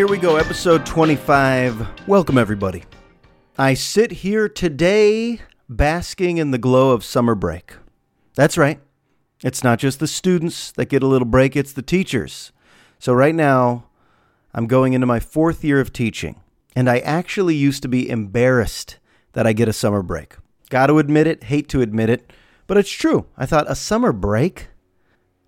Here we go, episode 25. Welcome, everybody. I sit here today basking in the glow of summer break. That's right. It's not just the students that get a little break, it's the teachers. So, right now, I'm going into my fourth year of teaching, and I actually used to be embarrassed that I get a summer break. Got to admit it, hate to admit it, but it's true. I thought, a summer break?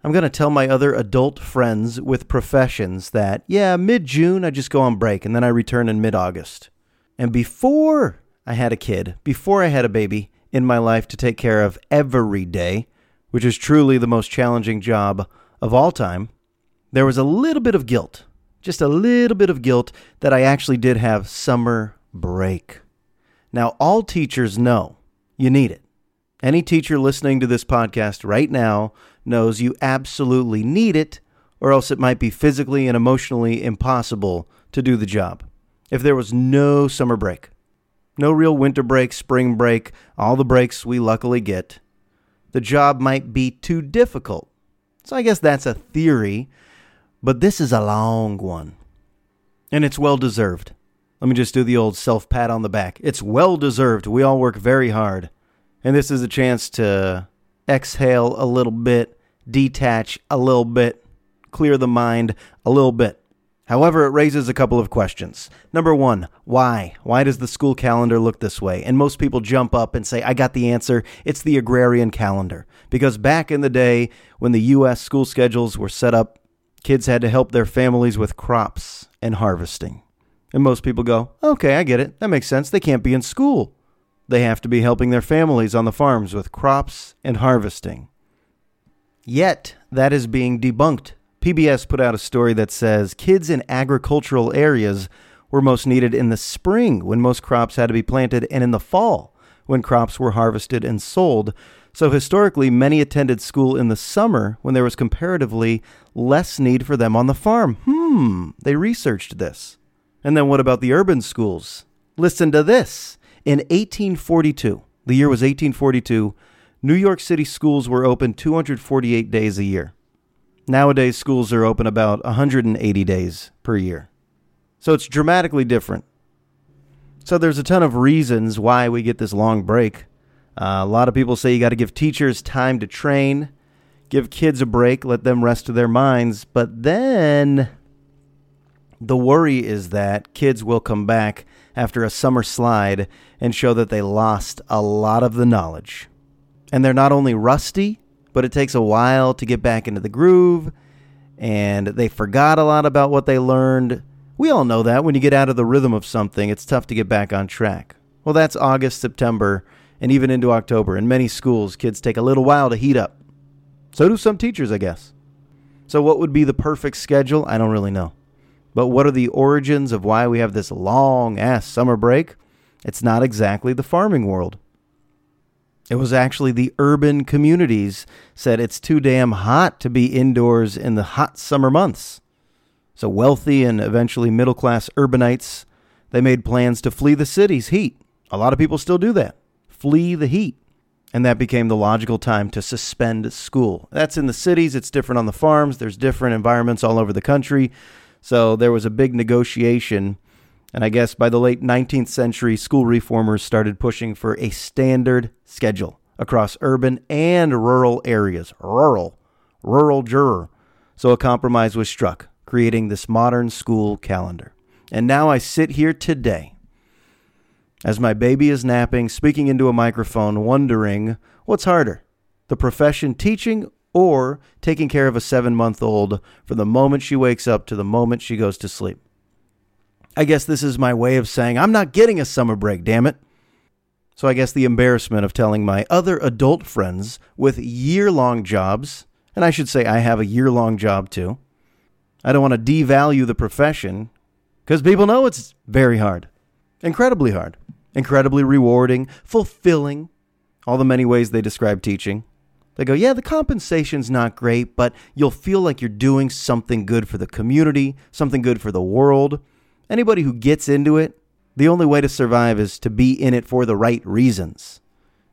I'm going to tell my other adult friends with professions that, yeah, mid June, I just go on break and then I return in mid August. And before I had a kid, before I had a baby in my life to take care of every day, which is truly the most challenging job of all time, there was a little bit of guilt, just a little bit of guilt that I actually did have summer break. Now, all teachers know you need it. Any teacher listening to this podcast right now knows you absolutely need it, or else it might be physically and emotionally impossible to do the job. If there was no summer break, no real winter break, spring break, all the breaks we luckily get, the job might be too difficult. So I guess that's a theory, but this is a long one. And it's well deserved. Let me just do the old self pat on the back. It's well deserved. We all work very hard. And this is a chance to exhale a little bit, detach a little bit, clear the mind a little bit. However, it raises a couple of questions. Number one, why? Why does the school calendar look this way? And most people jump up and say, I got the answer. It's the agrarian calendar. Because back in the day, when the U.S. school schedules were set up, kids had to help their families with crops and harvesting. And most people go, okay, I get it. That makes sense. They can't be in school. They have to be helping their families on the farms with crops and harvesting. Yet, that is being debunked. PBS put out a story that says kids in agricultural areas were most needed in the spring when most crops had to be planted and in the fall when crops were harvested and sold. So, historically, many attended school in the summer when there was comparatively less need for them on the farm. Hmm, they researched this. And then what about the urban schools? Listen to this. In 1842, the year was 1842, New York City schools were open 248 days a year. Nowadays, schools are open about 180 days per year. So it's dramatically different. So there's a ton of reasons why we get this long break. Uh, a lot of people say you got to give teachers time to train, give kids a break, let them rest their minds. But then the worry is that kids will come back after a summer slide and show that they lost a lot of the knowledge. And they're not only rusty, but it takes a while to get back into the groove, and they forgot a lot about what they learned. We all know that when you get out of the rhythm of something, it's tough to get back on track. Well, that's August, September, and even into October. In many schools, kids take a little while to heat up. So do some teachers, I guess. So, what would be the perfect schedule? I don't really know. But what are the origins of why we have this long ass summer break? It's not exactly the farming world. It was actually the urban communities said it's too damn hot to be indoors in the hot summer months. So wealthy and eventually middle class urbanites, they made plans to flee the city's heat. A lot of people still do that. Flee the heat. And that became the logical time to suspend school. That's in the cities, it's different on the farms, there's different environments all over the country. So there was a big negotiation. And I guess by the late 19th century, school reformers started pushing for a standard schedule across urban and rural areas. Rural, rural juror. So a compromise was struck, creating this modern school calendar. And now I sit here today, as my baby is napping, speaking into a microphone, wondering what's harder, the profession teaching or taking care of a seven month old from the moment she wakes up to the moment she goes to sleep. I guess this is my way of saying I'm not getting a summer break, damn it. So I guess the embarrassment of telling my other adult friends with year long jobs, and I should say I have a year long job too. I don't want to devalue the profession because people know it's very hard, incredibly hard, incredibly rewarding, fulfilling, all the many ways they describe teaching. They go, yeah, the compensation's not great, but you'll feel like you're doing something good for the community, something good for the world. Anybody who gets into it, the only way to survive is to be in it for the right reasons.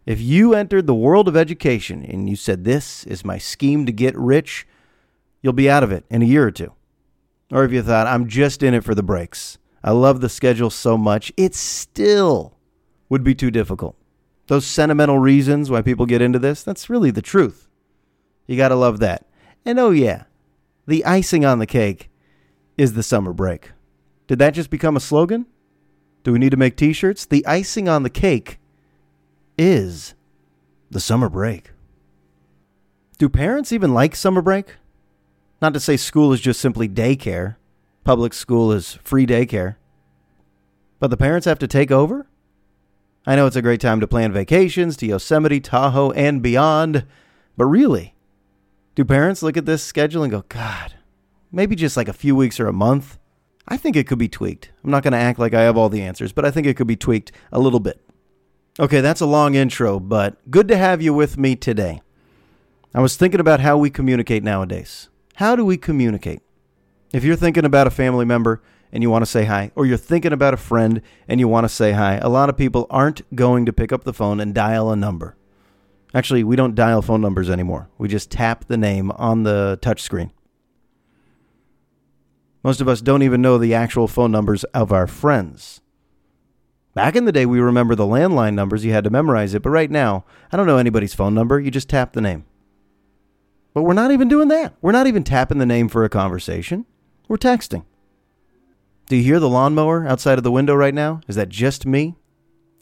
If you entered the world of education and you said, This is my scheme to get rich, you'll be out of it in a year or two. or if you thought, I'm just in it for the breaks, I love the schedule so much, it still would be too difficult. Those sentimental reasons why people get into this, that's really the truth. You got to love that. And oh, yeah, the icing on the cake is the summer break. Did that just become a slogan? Do we need to make t shirts? The icing on the cake is the summer break. Do parents even like summer break? Not to say school is just simply daycare, public school is free daycare. But the parents have to take over? I know it's a great time to plan vacations to Yosemite, Tahoe, and beyond, but really, do parents look at this schedule and go, God, maybe just like a few weeks or a month? I think it could be tweaked. I'm not going to act like I have all the answers, but I think it could be tweaked a little bit. Okay, that's a long intro, but good to have you with me today. I was thinking about how we communicate nowadays. How do we communicate? If you're thinking about a family member and you want to say hi, or you're thinking about a friend and you want to say hi, a lot of people aren't going to pick up the phone and dial a number. Actually, we don't dial phone numbers anymore. We just tap the name on the touchscreen. Most of us don't even know the actual phone numbers of our friends. Back in the day, we remember the landline numbers. You had to memorize it. But right now, I don't know anybody's phone number. You just tap the name. But we're not even doing that. We're not even tapping the name for a conversation. We're texting. Do you hear the lawnmower outside of the window right now? Is that just me?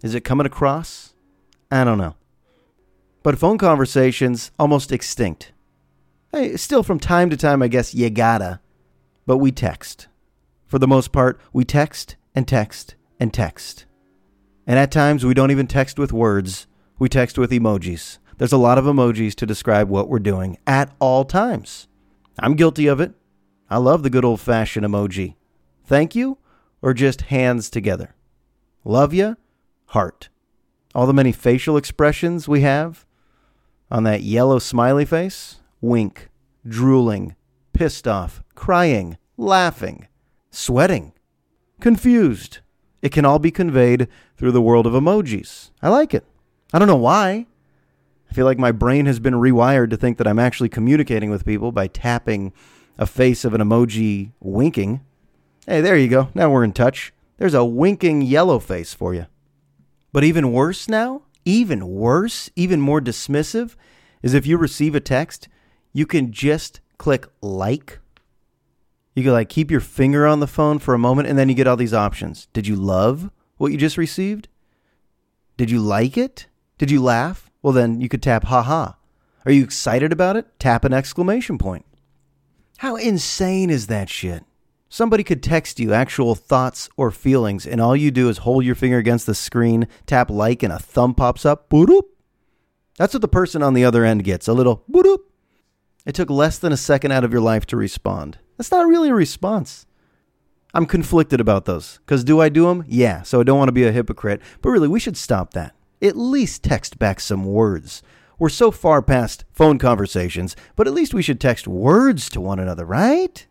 Is it coming across? I don't know. But phone conversations almost extinct. Hey, still from time to time, I guess you gotta but we text. For the most part, we text and text and text. And at times, we don't even text with words, we text with emojis. There's a lot of emojis to describe what we're doing at all times. I'm guilty of it. I love the good old fashioned emoji. Thank you, or just hands together. Love ya, heart. All the many facial expressions we have on that yellow smiley face wink, drooling, pissed off, crying, laughing, sweating, confused. It can all be conveyed through the world of emojis. I like it. I don't know why. I feel like my brain has been rewired to think that I'm actually communicating with people by tapping a face of an emoji winking. Hey, there you go. Now we're in touch. There's a winking yellow face for you. But even worse now, even worse, even more dismissive, is if you receive a text, you can just click like. You can like keep your finger on the phone for a moment and then you get all these options. Did you love what you just received? Did you like it? Did you laugh? Well, then you could tap haha. Are you excited about it? Tap an exclamation point. How insane is that shit? Somebody could text you actual thoughts or feelings, and all you do is hold your finger against the screen, tap like, and a thumb pops up. Boop. That's what the person on the other end gets a little boop. It took less than a second out of your life to respond. That's not really a response. I'm conflicted about those. Because do I do them? Yeah, so I don't want to be a hypocrite. But really, we should stop that. At least text back some words. We're so far past phone conversations, but at least we should text words to one another, right?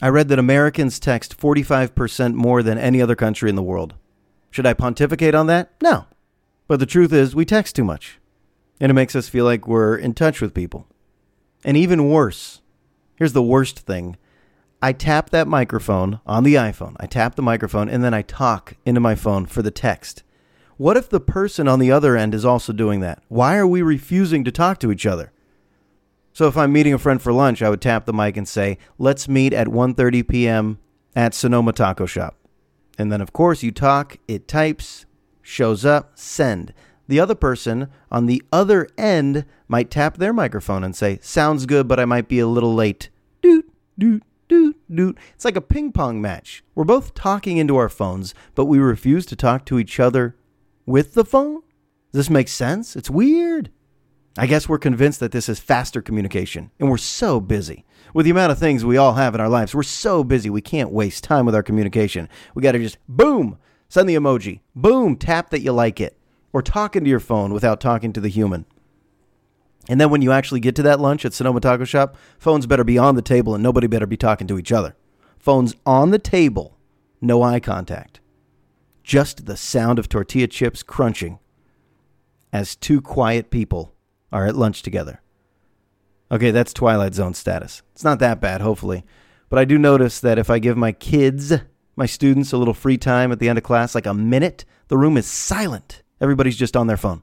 I read that Americans text 45% more than any other country in the world. Should I pontificate on that? No. But the truth is, we text too much. And it makes us feel like we're in touch with people. And even worse, here's the worst thing I tap that microphone on the iPhone. I tap the microphone and then I talk into my phone for the text. What if the person on the other end is also doing that? Why are we refusing to talk to each other? So if I'm meeting a friend for lunch, I would tap the mic and say, "Let's meet at 1:30 p.m. at Sonoma Taco Shop." And then of course you talk, it types, shows up, send. The other person on the other end might tap their microphone and say, Sounds good, but I might be a little late. Doot, doot, doot, doot. It's like a ping pong match. We're both talking into our phones, but we refuse to talk to each other with the phone? Does this make sense? It's weird. I guess we're convinced that this is faster communication, and we're so busy. With the amount of things we all have in our lives, we're so busy we can't waste time with our communication. We got to just boom, send the emoji, boom, tap that you like it or talking to your phone without talking to the human. And then when you actually get to that lunch at Sonoma Taco Shop, phones better be on the table and nobody better be talking to each other. Phones on the table, no eye contact. Just the sound of tortilla chips crunching as two quiet people are at lunch together. Okay, that's Twilight Zone status. It's not that bad, hopefully. But I do notice that if I give my kids, my students, a little free time at the end of class, like a minute, the room is silent. Everybody's just on their phone.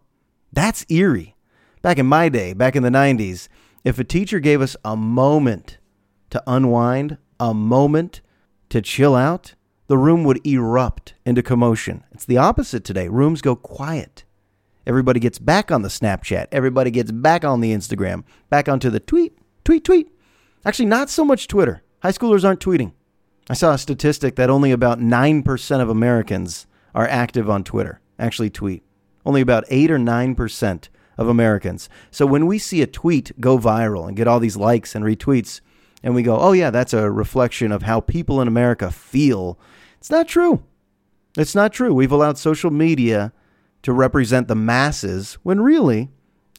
That's eerie. Back in my day, back in the 90s, if a teacher gave us a moment to unwind, a moment to chill out, the room would erupt into commotion. It's the opposite today. Rooms go quiet. Everybody gets back on the Snapchat. Everybody gets back on the Instagram, back onto the tweet, tweet, tweet. Actually, not so much Twitter. High schoolers aren't tweeting. I saw a statistic that only about 9% of Americans are active on Twitter, actually tweet. Only about 8 or 9% of Americans. So when we see a tweet go viral and get all these likes and retweets, and we go, oh, yeah, that's a reflection of how people in America feel, it's not true. It's not true. We've allowed social media to represent the masses when really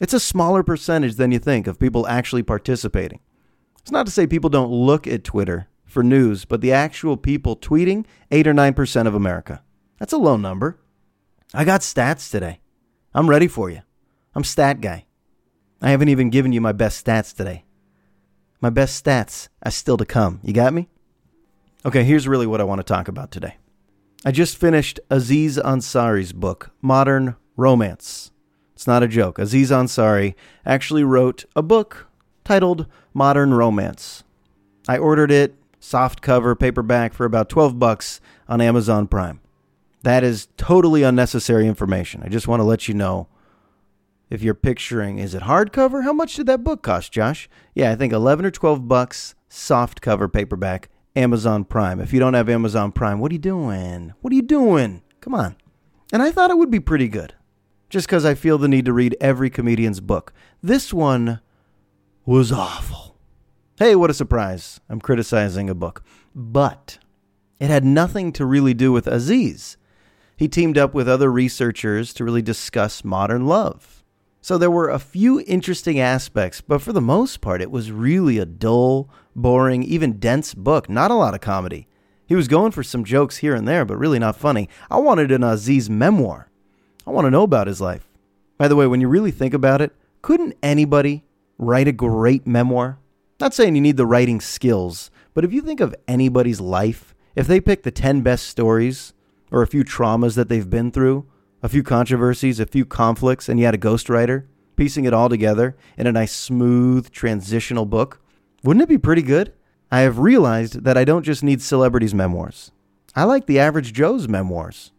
it's a smaller percentage than you think of people actually participating. It's not to say people don't look at Twitter for news, but the actual people tweeting, 8 or 9% of America. That's a low number. I got stats today. I'm ready for you. I'm stat guy. I haven't even given you my best stats today. My best stats are still to come. You got me? Okay, here's really what I want to talk about today. I just finished Aziz Ansari's book, Modern Romance. It's not a joke. Aziz Ansari actually wrote a book titled Modern Romance. I ordered it soft cover paperback for about 12 bucks on Amazon Prime. That is totally unnecessary information. I just want to let you know if you're picturing is it hardcover? How much did that book cost, Josh? Yeah, I think 11 or 12 bucks soft cover paperback Amazon Prime. If you don't have Amazon Prime, what are you doing? What are you doing? Come on. And I thought it would be pretty good. Just cuz I feel the need to read every comedian's book. This one was awful. Hey, what a surprise. I'm criticizing a book. But it had nothing to really do with Aziz. He teamed up with other researchers to really discuss modern love. So there were a few interesting aspects, but for the most part, it was really a dull, boring, even dense book. Not a lot of comedy. He was going for some jokes here and there, but really not funny. I wanted an Aziz memoir. I want to know about his life. By the way, when you really think about it, couldn't anybody write a great memoir? Not saying you need the writing skills, but if you think of anybody's life, if they pick the 10 best stories or a few traumas that they've been through, a few controversies, a few conflicts, and you had a ghostwriter piecing it all together in a nice, smooth, transitional book, wouldn't it be pretty good? I have realized that I don't just need celebrities' memoirs. I like the average Joe's memoirs.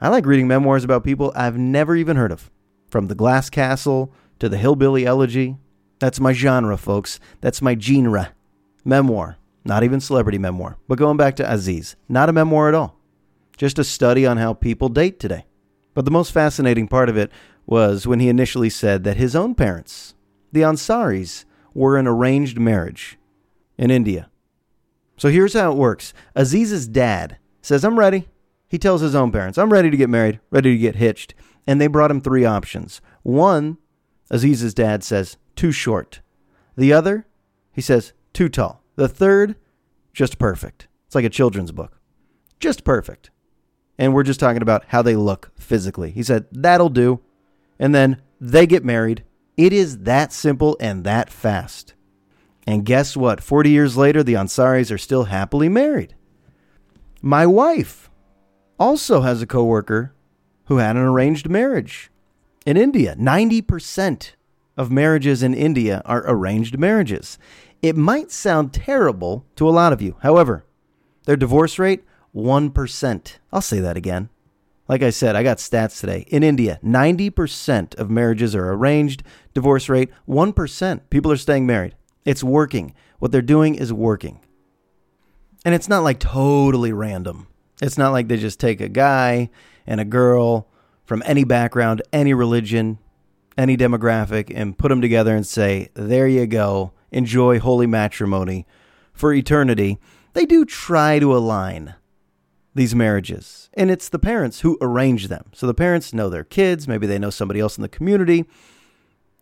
I like reading memoirs about people I've never even heard of, from The Glass Castle to The Hillbilly Elegy. That's my genre, folks. That's my genre. Memoir. Not even celebrity memoir. But going back to Aziz, not a memoir at all. Just a study on how people date today. But the most fascinating part of it was when he initially said that his own parents, the Ansaris, were an arranged marriage in India. So here's how it works Aziz's dad says, I'm ready. He tells his own parents, I'm ready to get married, ready to get hitched. And they brought him three options. One, Aziz's dad says, too short. The other, he says, too tall. The third, just perfect. It's like a children's book. Just perfect and we're just talking about how they look physically. He said, That'll do. And then they get married. It is that simple and that fast. And guess what? 40 years later, the Ansaris are still happily married. My wife also has a coworker who had an arranged marriage in India. 90% of marriages in India are arranged marriages. It might sound terrible to a lot of you. However, their divorce rate 1%. I'll say that again. Like I said, I got stats today. In India, 90% of marriages are arranged, divorce rate 1%. People are staying married. It's working. What they're doing is working. And it's not like totally random. It's not like they just take a guy and a girl from any background, any religion, any demographic, and put them together and say, there you go, enjoy holy matrimony for eternity. They do try to align these marriages. And it's the parents who arrange them. So the parents know their kids, maybe they know somebody else in the community.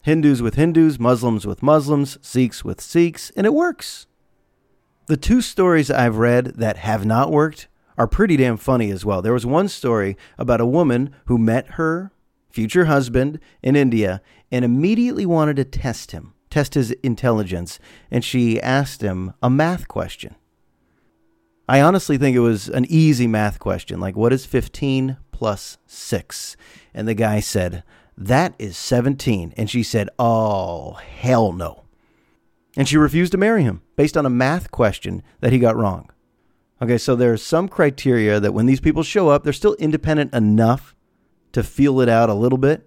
Hindus with Hindus, Muslims with Muslims, Sikhs with Sikhs, and it works. The two stories I've read that have not worked are pretty damn funny as well. There was one story about a woman who met her future husband in India and immediately wanted to test him, test his intelligence, and she asked him a math question. I honestly think it was an easy math question, like what is 15 plus 6? And the guy said, that is 17. And she said, oh, hell no. And she refused to marry him based on a math question that he got wrong. Okay, so there's some criteria that when these people show up, they're still independent enough to feel it out a little bit.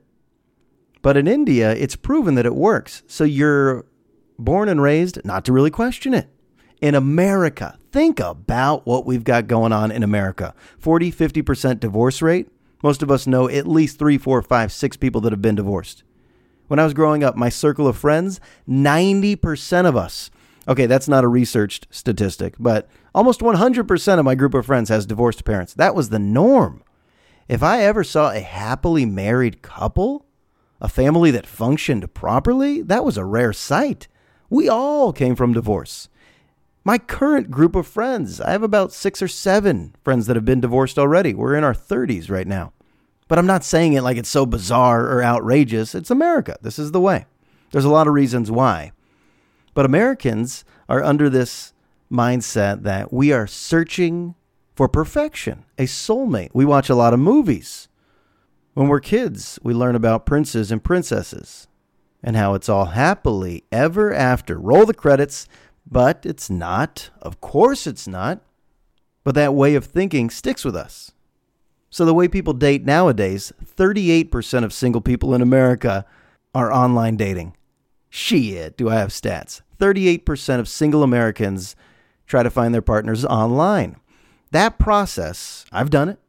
But in India, it's proven that it works. So you're born and raised not to really question it. In America, think about what we've got going on in America 40, 50% divorce rate. Most of us know at least three, four, five, six people that have been divorced. When I was growing up, my circle of friends, 90% of us, okay, that's not a researched statistic, but almost 100% of my group of friends has divorced parents. That was the norm. If I ever saw a happily married couple, a family that functioned properly, that was a rare sight. We all came from divorce. My current group of friends, I have about six or seven friends that have been divorced already. We're in our 30s right now. But I'm not saying it like it's so bizarre or outrageous. It's America. This is the way. There's a lot of reasons why. But Americans are under this mindset that we are searching for perfection, a soulmate. We watch a lot of movies. When we're kids, we learn about princes and princesses and how it's all happily ever after. Roll the credits, but it's not. Of course, it's not. But that way of thinking sticks with us. So, the way people date nowadays, 38% of single people in America are online dating. Shit, do I have stats? 38% of single Americans try to find their partners online. That process, I've done it.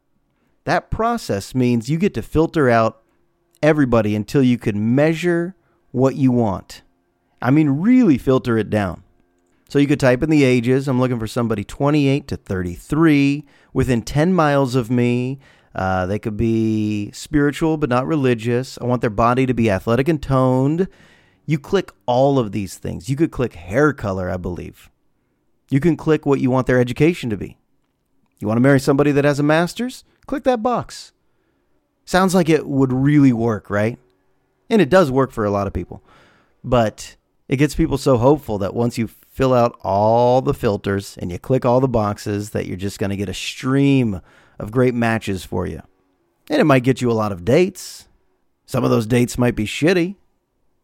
That process means you get to filter out everybody until you can measure what you want. I mean, really filter it down. So you could type in the ages. I'm looking for somebody 28 to 33 within 10 miles of me. Uh, they could be spiritual but not religious. I want their body to be athletic and toned. You click all of these things. You could click hair color, I believe. You can click what you want their education to be. You want to marry somebody that has a master's? Click that box. Sounds like it would really work, right? And it does work for a lot of people. But it gets people so hopeful that once you fill out all the filters and you click all the boxes that you're just going to get a stream of great matches for you. And it might get you a lot of dates. Some of those dates might be shitty.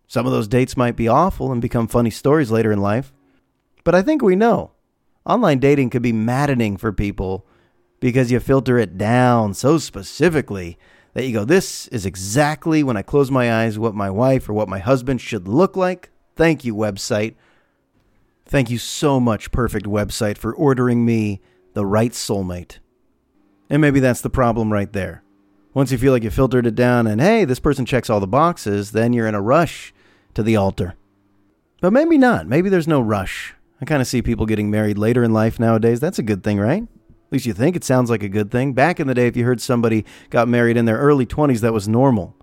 Some of those dates might be awful and become funny stories later in life. But I think we know online dating could be maddening for people because you filter it down so specifically that you go, this is exactly when I close my eyes what my wife or what my husband should look like. Thank you, website. Thank you so much, Perfect Website, for ordering me the right soulmate. And maybe that's the problem right there. Once you feel like you filtered it down and, hey, this person checks all the boxes, then you're in a rush to the altar. But maybe not. Maybe there's no rush. I kind of see people getting married later in life nowadays. That's a good thing, right? At least you think it sounds like a good thing. Back in the day, if you heard somebody got married in their early 20s, that was normal.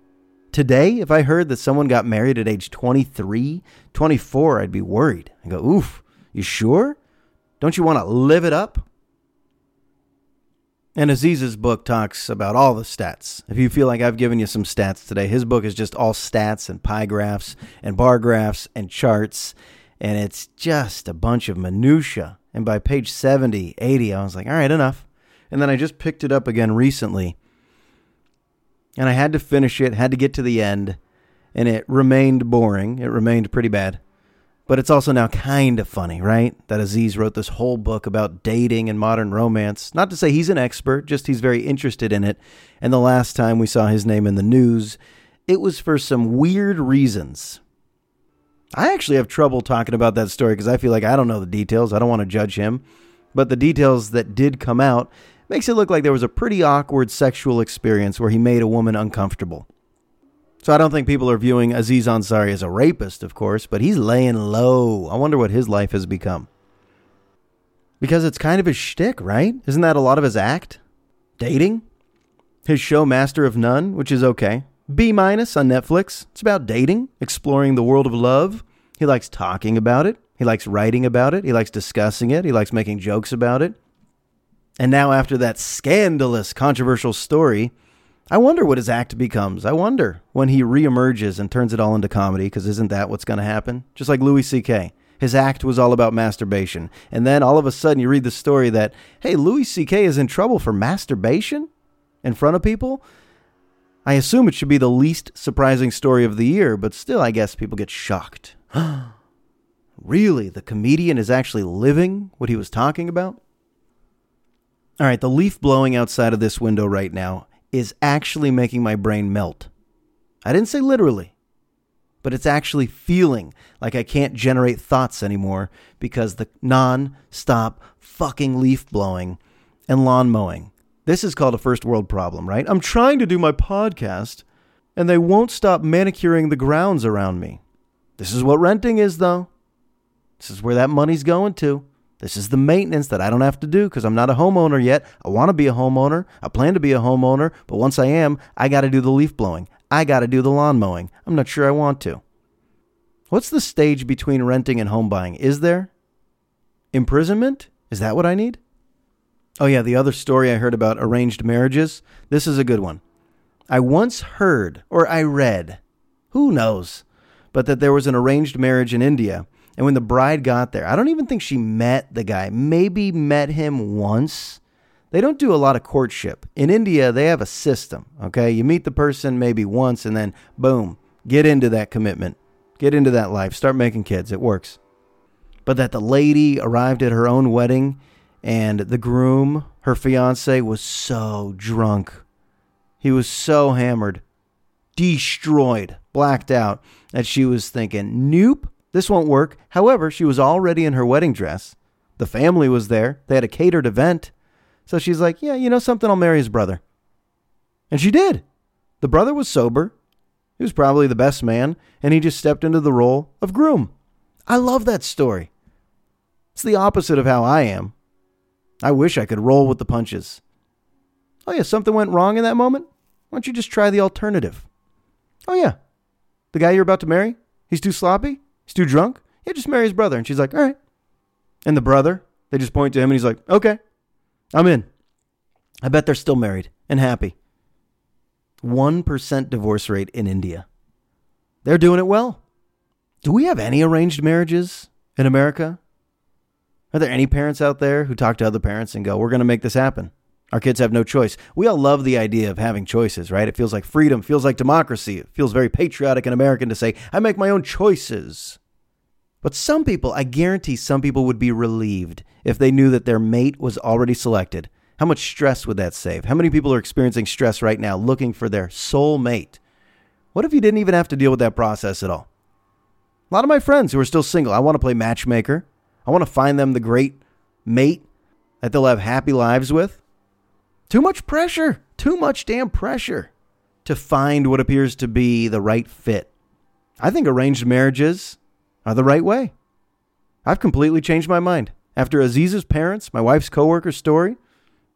Today, if I heard that someone got married at age 23, 24, I'd be worried. I go, oof, you sure? Don't you want to live it up? And Aziz's book talks about all the stats. If you feel like I've given you some stats today, his book is just all stats and pie graphs and bar graphs and charts. And it's just a bunch of minutia. And by page 70, 80, I was like, all right, enough. And then I just picked it up again recently and I had to finish it, had to get to the end, and it remained boring. It remained pretty bad. But it's also now kind of funny, right? That Aziz wrote this whole book about dating and modern romance. Not to say he's an expert, just he's very interested in it. And the last time we saw his name in the news, it was for some weird reasons. I actually have trouble talking about that story because I feel like I don't know the details. I don't want to judge him. But the details that did come out makes it look like there was a pretty awkward sexual experience where he made a woman uncomfortable. So I don't think people are viewing Aziz Ansari as a rapist, of course, but he's laying low. I wonder what his life has become. Because it's kind of his shtick, right? Isn't that a lot of his act? Dating? His show Master of None, which is okay. B minus on Netflix. It's about dating, exploring the world of love. He likes talking about it. He likes writing about it. He likes discussing it. He likes making jokes about it. And now, after that scandalous, controversial story, I wonder what his act becomes. I wonder when he reemerges and turns it all into comedy, because isn't that what's going to happen? Just like Louis C.K. His act was all about masturbation. And then all of a sudden you read the story that, hey, Louis C.K. is in trouble for masturbation in front of people. I assume it should be the least surprising story of the year, but still, I guess people get shocked. really? The comedian is actually living what he was talking about? All right, the leaf blowing outside of this window right now is actually making my brain melt. I didn't say literally, but it's actually feeling like I can't generate thoughts anymore because the non stop fucking leaf blowing and lawn mowing. This is called a first world problem, right? I'm trying to do my podcast and they won't stop manicuring the grounds around me. This is what renting is, though. This is where that money's going to. This is the maintenance that I don't have to do because I'm not a homeowner yet. I want to be a homeowner. I plan to be a homeowner, but once I am, I got to do the leaf blowing. I got to do the lawn mowing. I'm not sure I want to. What's the stage between renting and home buying? Is there? Imprisonment? Is that what I need? Oh, yeah, the other story I heard about arranged marriages. This is a good one. I once heard, or I read, who knows, but that there was an arranged marriage in India and when the bride got there, I don't even think she met the guy, maybe met him once. They don't do a lot of courtship. In India, they have a system, okay? You meet the person maybe once and then boom, get into that commitment, get into that life, start making kids. It works. But that the lady arrived at her own wedding and the groom, her fiance, was so drunk. He was so hammered, destroyed, blacked out, that she was thinking, nope, this won't work. However, she was already in her wedding dress. The family was there. They had a catered event. So she's like, Yeah, you know something? I'll marry his brother. And she did. The brother was sober. He was probably the best man, and he just stepped into the role of groom. I love that story. It's the opposite of how I am. I wish I could roll with the punches. Oh, yeah, something went wrong in that moment? Why don't you just try the alternative? Oh, yeah. The guy you're about to marry? He's too sloppy? He's too drunk? Yeah, just marry his brother. And she's like, all right. And the brother, they just point to him and he's like, okay, I'm in. I bet they're still married and happy. 1% divorce rate in India. They're doing it well. Do we have any arranged marriages in America? Are there any parents out there who talk to other parents and go, we're going to make this happen? Our kids have no choice. We all love the idea of having choices, right? It feels like freedom, feels like democracy. It feels very patriotic and American to say, I make my own choices. But some people, I guarantee some people would be relieved if they knew that their mate was already selected. How much stress would that save? How many people are experiencing stress right now looking for their soul mate? What if you didn't even have to deal with that process at all? A lot of my friends who are still single, I want to play matchmaker. I want to find them the great mate that they'll have happy lives with. Too much pressure. Too much damn pressure to find what appears to be the right fit. I think arranged marriages are the right way. I've completely changed my mind. After Aziz's parents, my wife's coworker's story,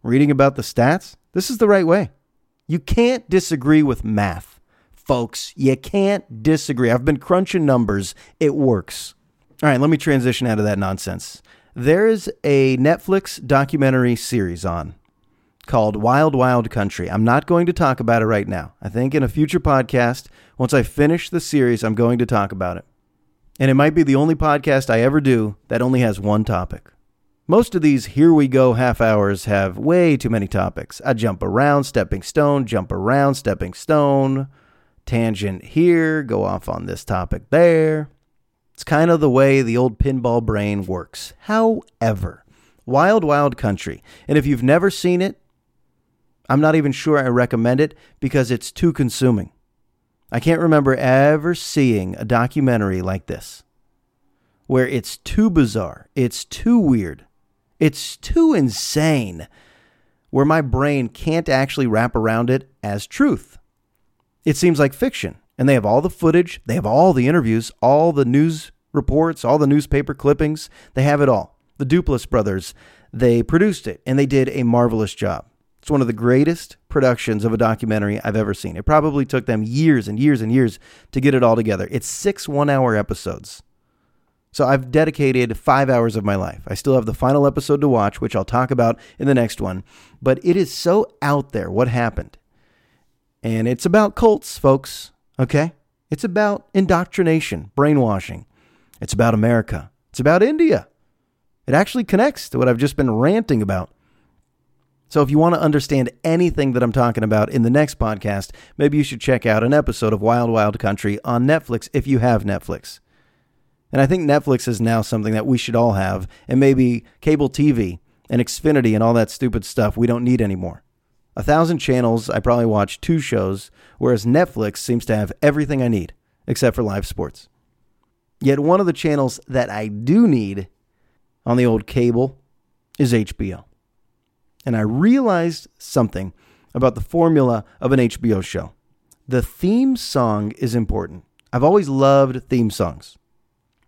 reading about the stats, this is the right way. You can't disagree with math, folks. You can't disagree. I've been crunching numbers. It works. All right, let me transition out of that nonsense. There is a Netflix documentary series on called Wild Wild Country. I'm not going to talk about it right now. I think in a future podcast, once I finish the series, I'm going to talk about it. And it might be the only podcast I ever do that only has one topic. Most of these here we go half hours have way too many topics. I jump around, stepping stone, jump around, stepping stone, tangent here, go off on this topic there. It's kind of the way the old pinball brain works. However, Wild Wild Country, and if you've never seen it, I'm not even sure I recommend it because it's too consuming. I can't remember ever seeing a documentary like this where it's too bizarre, it's too weird, it's too insane, where my brain can't actually wrap around it as truth. It seems like fiction, and they have all the footage, they have all the interviews, all the news reports, all the newspaper clippings, they have it all. The Duplass brothers, they produced it, and they did a marvelous job. It's one of the greatest productions of a documentary I've ever seen. It probably took them years and years and years to get it all together. It's six one hour episodes. So I've dedicated five hours of my life. I still have the final episode to watch, which I'll talk about in the next one. But it is so out there what happened. And it's about cults, folks. Okay? It's about indoctrination, brainwashing. It's about America. It's It's about India. It actually connects to what I've just been ranting about. So if you want to understand anything that I'm talking about in the next podcast, maybe you should check out an episode of Wild Wild Country on Netflix if you have Netflix. And I think Netflix is now something that we should all have, and maybe cable TV and Xfinity and all that stupid stuff we don't need anymore. A thousand channels, I probably watch two shows, whereas Netflix seems to have everything I need, except for live sports. Yet one of the channels that I do need on the old cable is HBO. And I realized something about the formula of an HBO show. The theme song is important. I've always loved theme songs.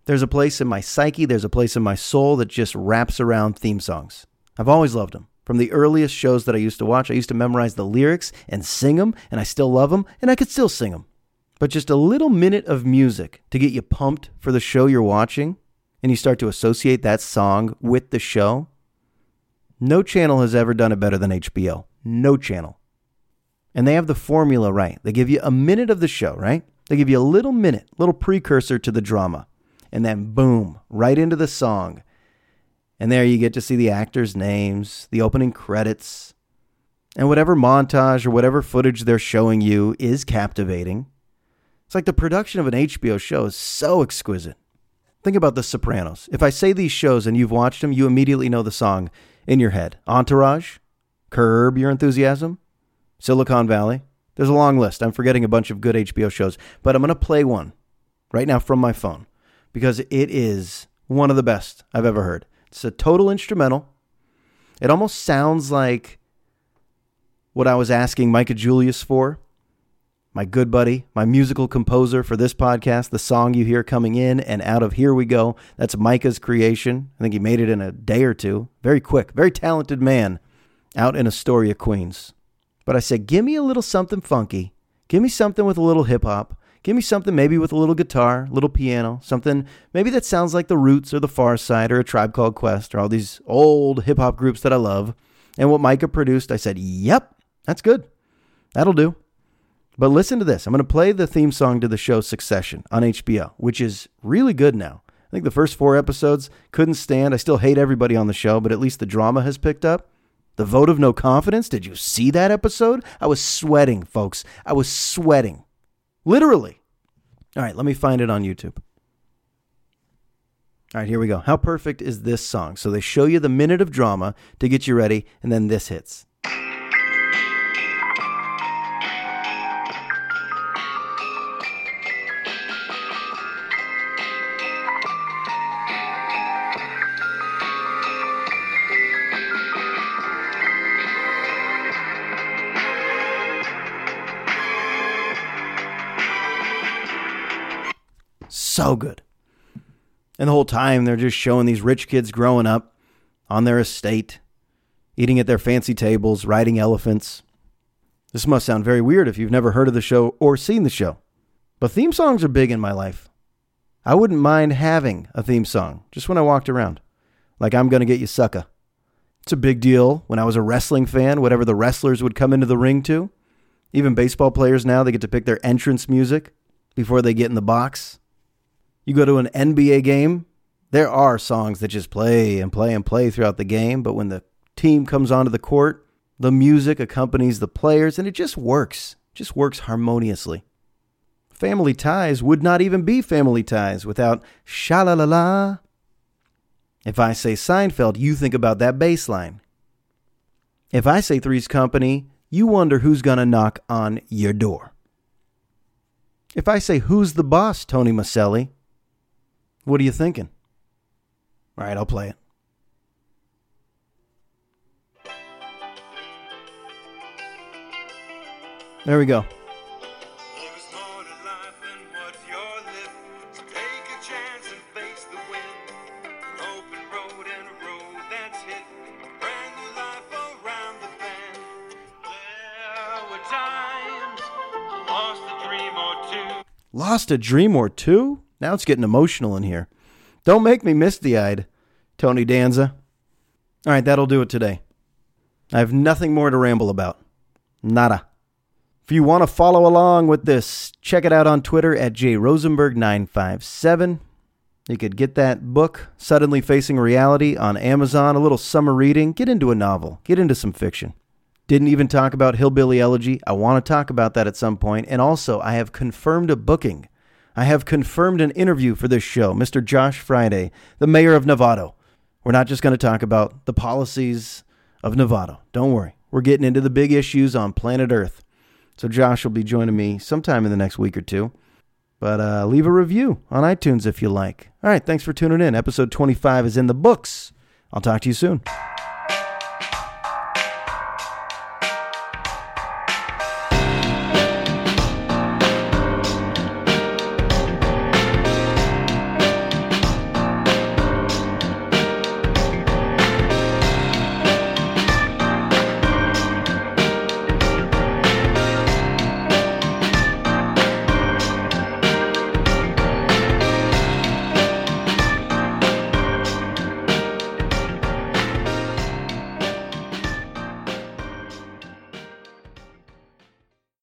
There's a place in my psyche, there's a place in my soul that just wraps around theme songs. I've always loved them. From the earliest shows that I used to watch, I used to memorize the lyrics and sing them, and I still love them, and I could still sing them. But just a little minute of music to get you pumped for the show you're watching and you start to associate that song with the show, no channel has ever done it better than HBO. No channel. And they have the formula right. They give you a minute of the show, right? They give you a little minute, little precursor to the drama. And then boom, right into the song. And there you get to see the actors' names, the opening credits, and whatever montage or whatever footage they're showing you is captivating. It's like the production of an HBO show is so exquisite. Think about The Sopranos. If I say these shows and you've watched them, you immediately know the song in your head. Entourage, Curb Your Enthusiasm, Silicon Valley. There's a long list. I'm forgetting a bunch of good HBO shows, but I'm going to play one right now from my phone because it is one of the best I've ever heard. It's a total instrumental. It almost sounds like what I was asking Micah Julius for my good buddy, my musical composer for this podcast. The song you hear coming in and out of Here We Go, that's Micah's creation. I think he made it in a day or two. Very quick, very talented man out in Astoria, Queens. But I said, give me a little something funky. Give me something with a little hip hop. Give me something maybe with a little guitar, little piano, something maybe that sounds like the Roots or the Pharcyde or a Tribe Called Quest or all these old hip hop groups that I love. And what Micah produced, I said, yep, that's good. That'll do. But listen to this. I'm going to play the theme song to the show Succession on HBO, which is really good now. I think the first four episodes couldn't stand. I still hate everybody on the show, but at least the drama has picked up. The vote of no confidence. Did you see that episode? I was sweating, folks. I was sweating. Literally. All right, let me find it on YouTube. All right, here we go. How perfect is this song? So they show you the minute of drama to get you ready, and then this hits. So good. And the whole time they're just showing these rich kids growing up on their estate, eating at their fancy tables, riding elephants. This must sound very weird if you've never heard of the show or seen the show. But theme songs are big in my life. I wouldn't mind having a theme song just when I walked around. Like I'm going to get you sucker. It's a big deal when I was a wrestling fan, whatever the wrestlers would come into the ring to. Even baseball players now, they get to pick their entrance music before they get in the box. You go to an NBA game, there are songs that just play and play and play throughout the game, but when the team comes onto the court, the music accompanies the players and it just works. Just works harmoniously. Family ties would not even be family ties without sha la la la. If I say Seinfeld, you think about that bass line. If I say Three's Company, you wonder who's going to knock on your door. If I say Who's the Boss, Tony Micelli, what are you thinking? All right, I'll play it. There we go. Lost a dream or two? Now it's getting emotional in here. Don't make me misty eyed, Tony Danza. All right, that'll do it today. I have nothing more to ramble about. Nada. If you want to follow along with this, check it out on Twitter at jrosenberg957. You could get that book, Suddenly Facing Reality, on Amazon, a little summer reading. Get into a novel, get into some fiction. Didn't even talk about Hillbilly Elegy. I want to talk about that at some point. And also, I have confirmed a booking. I have confirmed an interview for this show, Mr. Josh Fryday, the mayor of Novato. We're not just going to talk about the policies of Novato. Don't worry. We're getting into the big issues on planet Earth. So Josh will be joining me sometime in the next week or two. But uh, leave a review on iTunes if you like. All right, thanks for tuning in. Episode 25 is in the books. I'll talk to you soon.